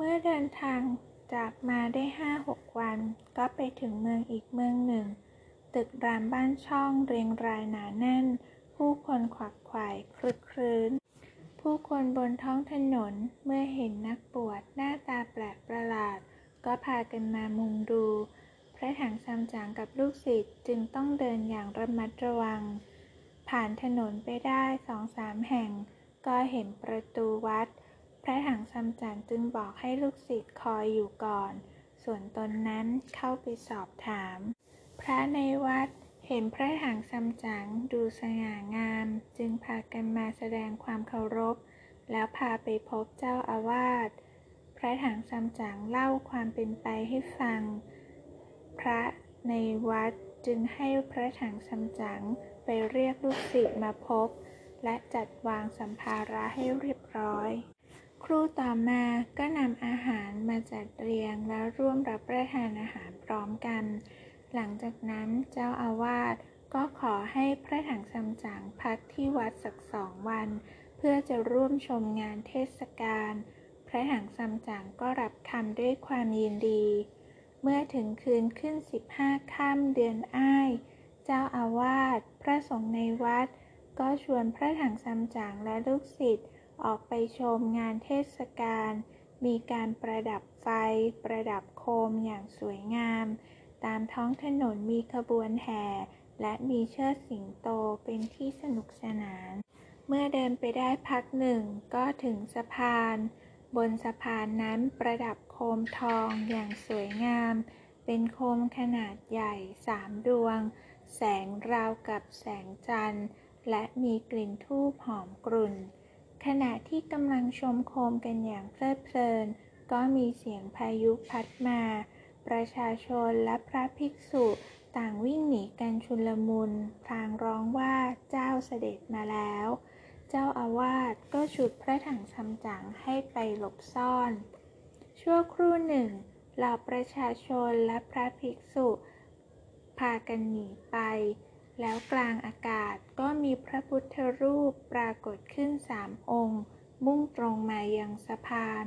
เมื่อเดินทางจากมาได้ห้าหกวัน ก็ไปถึงเมืองอีกเมืองหนึ่ง ตึกรามบ้านช่องเรียงรายหนาแน่น ผู้คนขวักไขว่คลึกครื้น ผู้คนบนท้องถนนเมื่อเห็นนักบวชหน้าตาแปลกประหลาด ก็พากันมามุงดู พระถังซัมจังกับลูกศิษย์จึงต้องเดินอย่างระมัดระวัง ผ่านถนนไปได้สองสามแห่ง ก็เห็นประตูวัด พระถังซัมจั๋งจึงบอกให้ลูกศิษย์คอยอยู่ก่อน ส่วนตนนั้นเข้าไปสอบถาม พระในวัดเห็นพระถังซัมจั๋งดูสง่างาม จึงพากันมาแสดงความเคารพ แล้วพาไปพบเจ้าอาวาส พระถังซัมจั๋งเล่าความเป็นไปให้ฟัง พระในวัดจึงให้พระถังซัมจั๋งไปเรียกลูกศิษย์มาพบ และจัดวางสัมภาระให้เรียบร้อย ครู่ต่อมาก็นำอาหารมาจัดเรียงแล้วร่วมรับประทานอาหารพร้อมกัน หลังจากนั้นเจ้าอาวาสก็ขอให้พระถังซัมจั๋งพักที่วัดสักสองวัน เพื่อจะร่วมชมงานเทศกาลพระถังซัมจั๋งก็รับคำด้วยความยินดี เมื่อถึงคืนขึ้นสิบห้าค่ำเดือนอ้าย เจ้าอาวาสพระสงฆ์ในวัด ก็ชวนพระถังซัมจั๋งและลูกศิษย์ ออกไปชมงานเทศกาล มีการประดับไฟ ประดับโคมอย่างสวยงาม ตามท้องถนนมีขบวนแห่ และมีเชิดสิงโตเป็นที่สนุกสนาน เมื่อเดินไปได้พักหนึ่งก็ถึงสะพาน บนสะพานนั้นประดับโคมทองอย่างสวยงาม เป็นโคมขนาดใหญ่สามดวง แสงราวกับแสงจันทร์ และมีกลิ่นทูบหอมกรุ่น ขณะที่กำลังชมโคมกันอย่างเพลิดเพลิน ก็มีเสียงพายุพัดมา ประชาชนและพระภิกษุต่างวิ่งหนีกันชุลมุน พลางร้องว่าเจ้าเสด็จมาแล้ว เจ้าอาวาสก็ฉุดพระถังซัมจั๋งให้ไปหลบซ่อน ชั่วครู่หนึ่งเหล่าประชาชนและพระภิกษุ พากันหนีไป แล้วกลางอากาศก็มีพระพุทธรูปปรากฏขึ้นสามองค์ มุ่งตรงมายังสะพาน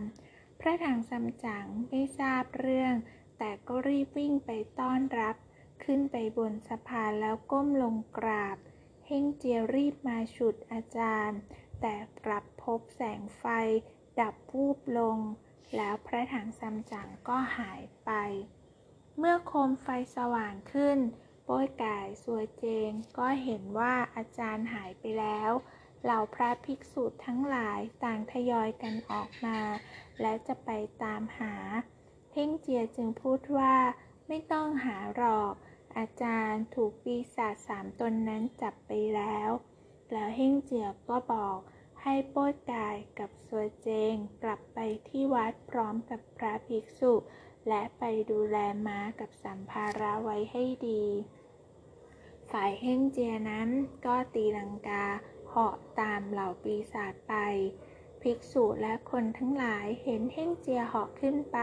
พระถังซัมจั๋งไม่ทราบเรื่อง แต่ก็รีบวิ่งไปต้อนรับ ขึ้นไปบนสะพานแล้วก้มลงกราบ เฮ่งเจียรีบมาฉุดอาจารย์ แต่กลับพบแสงไฟ ดับวูบลง แล้วพระถังซัมจั๋งก็หายไป เมื่อโคมไฟสว่างขึ้น ป้ยกายสัวเจง ก็เห็นว่าอาจารย์หายไปแล้ว เหล่าพระภิกษุทั้งหลายต่างทยอยกันออกมา และจะไปตามหาเพ่งเจียจึงพูดว่า ไม่ต้องหาหรอก อาจารย์ถูกปีศาจสามตนนั้นจับไปแล้ว แล้วเฮ่งเจียก็บอกให้โป้ยกายกับสัวเจงกลับไปที่วัดพร้อมกับพระภิกษุ และไปดูแลม้ากับสัมภาระไว้ให้ดี ฝ่ายเฮ่งเจียนั้นก็ตีลังกาเหาะตามเหล่าปีศาจไป ภิกษุและคนทั้งหลายเห็นเฮ่งเจียเหาะขึ้นไป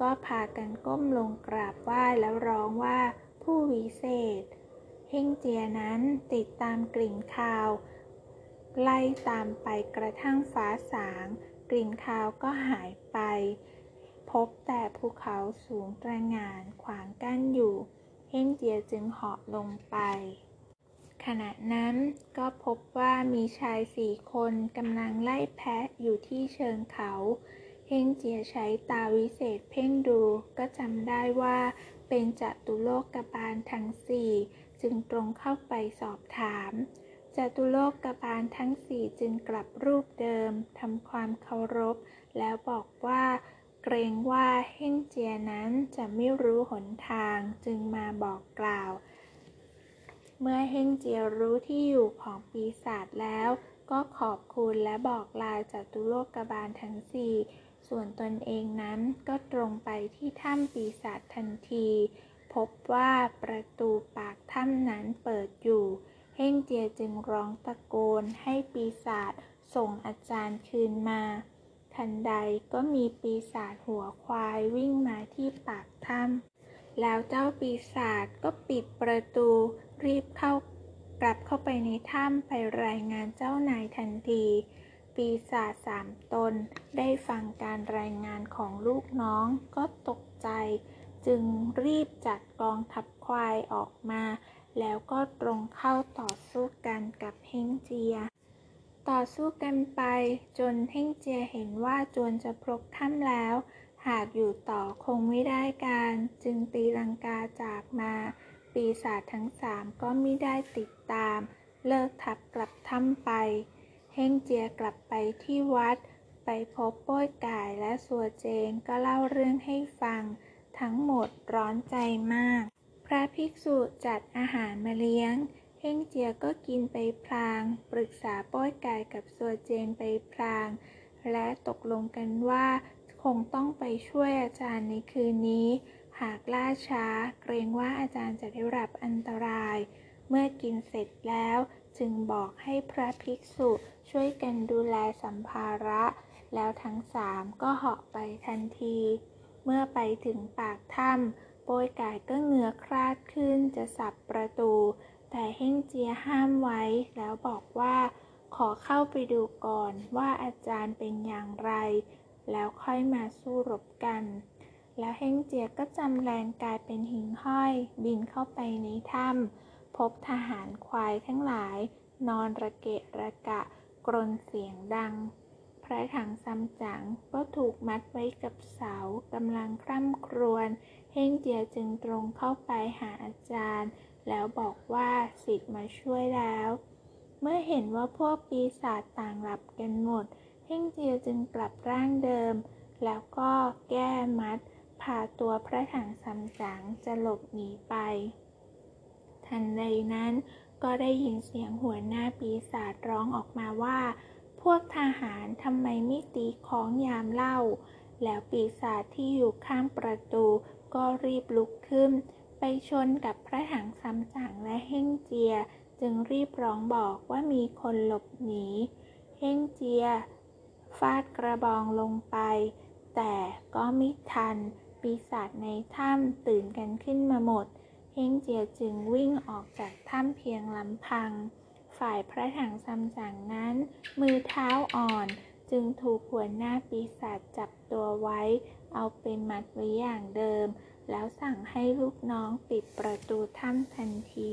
ก็พากันก้มลงกราบไหว้แล้วร้องว่าผู้วิเศษ เฮ่งเจียนั้นติดตามกลิ่นคาว ไล่ตามไปกระทั่งฟ้าสาง กลิ่นคาวก็หายไป พบแต่ภูเขาสูงตระหง่านขวางกั้นอยู่ เฮ่งเจียจึงเหาะลงไป ขณะนั้นก็พบว่ามีชายสี่คนกำลังไล่แพะอยู่ที่เชิงเขา เฮงเจียใช้ตาวิเศษเพ่งดูก็จำได้ว่าเป็นจัตุโลกกบาลทั้งสี่จึงตรงเข้าไปสอบถามจตุโลกกบาลทั้งสี่จึงกลับรูปเดิมทำความเคารพ แล้วบอกว่า เกรงว่าเฮ่งเจียนั้นจะไม่รู้หนทางจึงมาบอกกล่าว เมื่อเฮ่งเจียรู้ที่อยู่ของปีศาจแล้ว ก็ขอบคุณและบอกลาจตุโลกบาลทั้งสี่ ส่วนตนเองนั้นก็ตรงไปที่ถ้ำปีศาจทันที พบว่าประตูปากถ้ำนั้นเปิดอยู่ เฮ่งเจียจึงร้องตะโกนให้ปีศาจส่งอาจารย์คืนมา ทันใดก็มีปีศาจหัวควายวิ่งมาที่ปากถ้ำแล้วเจ้าปีศาจก็ปิดประตูรีบเข้ากลับเข้าไปในถ้ำไปรายงานเจ้านายทันที ปีศาจสามตนได้ฟังการรายงานของลูกน้องก็ตกใจ จึงรีบจัดกองทัพควายออกมา แล้วก็ตรงเข้าต่อสู้กันกับเฮงเจีย ต่อสู้กันไป จนเฮ่งเจียเห็นว่าจวนจะพลกถ้ำแล้ว หากอยู่ต่อคงไม่ได้การ จึงตีลังกาจากมา ปีศาจทั้งสามก็ไม่ได้ติดตาม เลิกทับกลับถ้ำไป เฮ่งเจียกลับไปที่วัด ไปพบป้ยก่ายและสัวเจงก็เล่าเรื่องให้ฟัง ทั้งหมดร้อนใจมาก พระภิกษุจัดอาหารมาเลี้ยง เฮงเจียก็กินไปพลาง ปรึกษาป้อยก่ายกับสัวเจงไปพลาง และตกลงกันว่าคงต้องไปช่วยอาจารย์ในคืนนี้ หากล่าช้าเกรงว่าอาจารย์จะได้รับอันตราย เมื่อกินเสร็จแล้วจึงบอกให้พระภิกษุช่วยกันดูแลสัมภาระ แล้วทั้งสามก็เหาะไปทันที เมื่อไปถึงปากถ้ำโปยกายก็เหงือคลาดขึ้นจะสับประตู แต่เฮงเจียห้ามไว้แล้วบอกว่า ขอเข้าไปดูก่อนว่าอาจารย์เป็นอย่างไร แล้วค่อยมาสู้รบกัน แล้วเฮงเจียก็จำแรงกายเป็นหิ่งห้อย บินเข้าไปในถ้ำพบทหารควายทั้งหลาย นอนระเกะระกะ กรนเสียงดัง พระถังซัมจั๋งก็ถูกมัดไว้กับเสากำลังคร่ำครวญเฮงเจียจึงตรงเข้าไปหาอาจารย์ แล้วบอกว่าสิทธิ์มาช่วยแล้ว เมื่อเห็นว่าพวกปีศาจต่างหลับกันหมด เฮงเจียจึงกลับร่างเดิม แล้วก็แก้มัดพาตัวพระถังซัมจั๋งจะหลบหนีไป ทันใดนั้นก็ได้ยินเสียงหัวหน้าปีศาจร้องออกมาว่า พวกทหารทำไมไม่ตีของยามเล่า แล้วปีศาจที่อยู่ข้างประตูก็รีบลุกขึ้น ชนกับพระถังซัมจั๋งและเฮ่งเจีย จึงรีบร้องบอกว่ามีคนหลบหนี เฮ่งเจีย ฟาดกระบองลงไป แต่ก็ไม่ทัน ปีศาจในถ้ำตื่นกันขึ้นมาหมด เฮ่งเจียจึงวิ่งออกจากถ้ำเพียงลำพัง ฝ่ายพระถังซัมจั๋งนั้น มือเท้าอ่อนจึงถูกหัวหน้าปีศาจจับตัวไว้ เอาไปมัดไว้อย่างเดิม แล้วสั่งให้ลูกน้องปิดประตูถ้ำทันที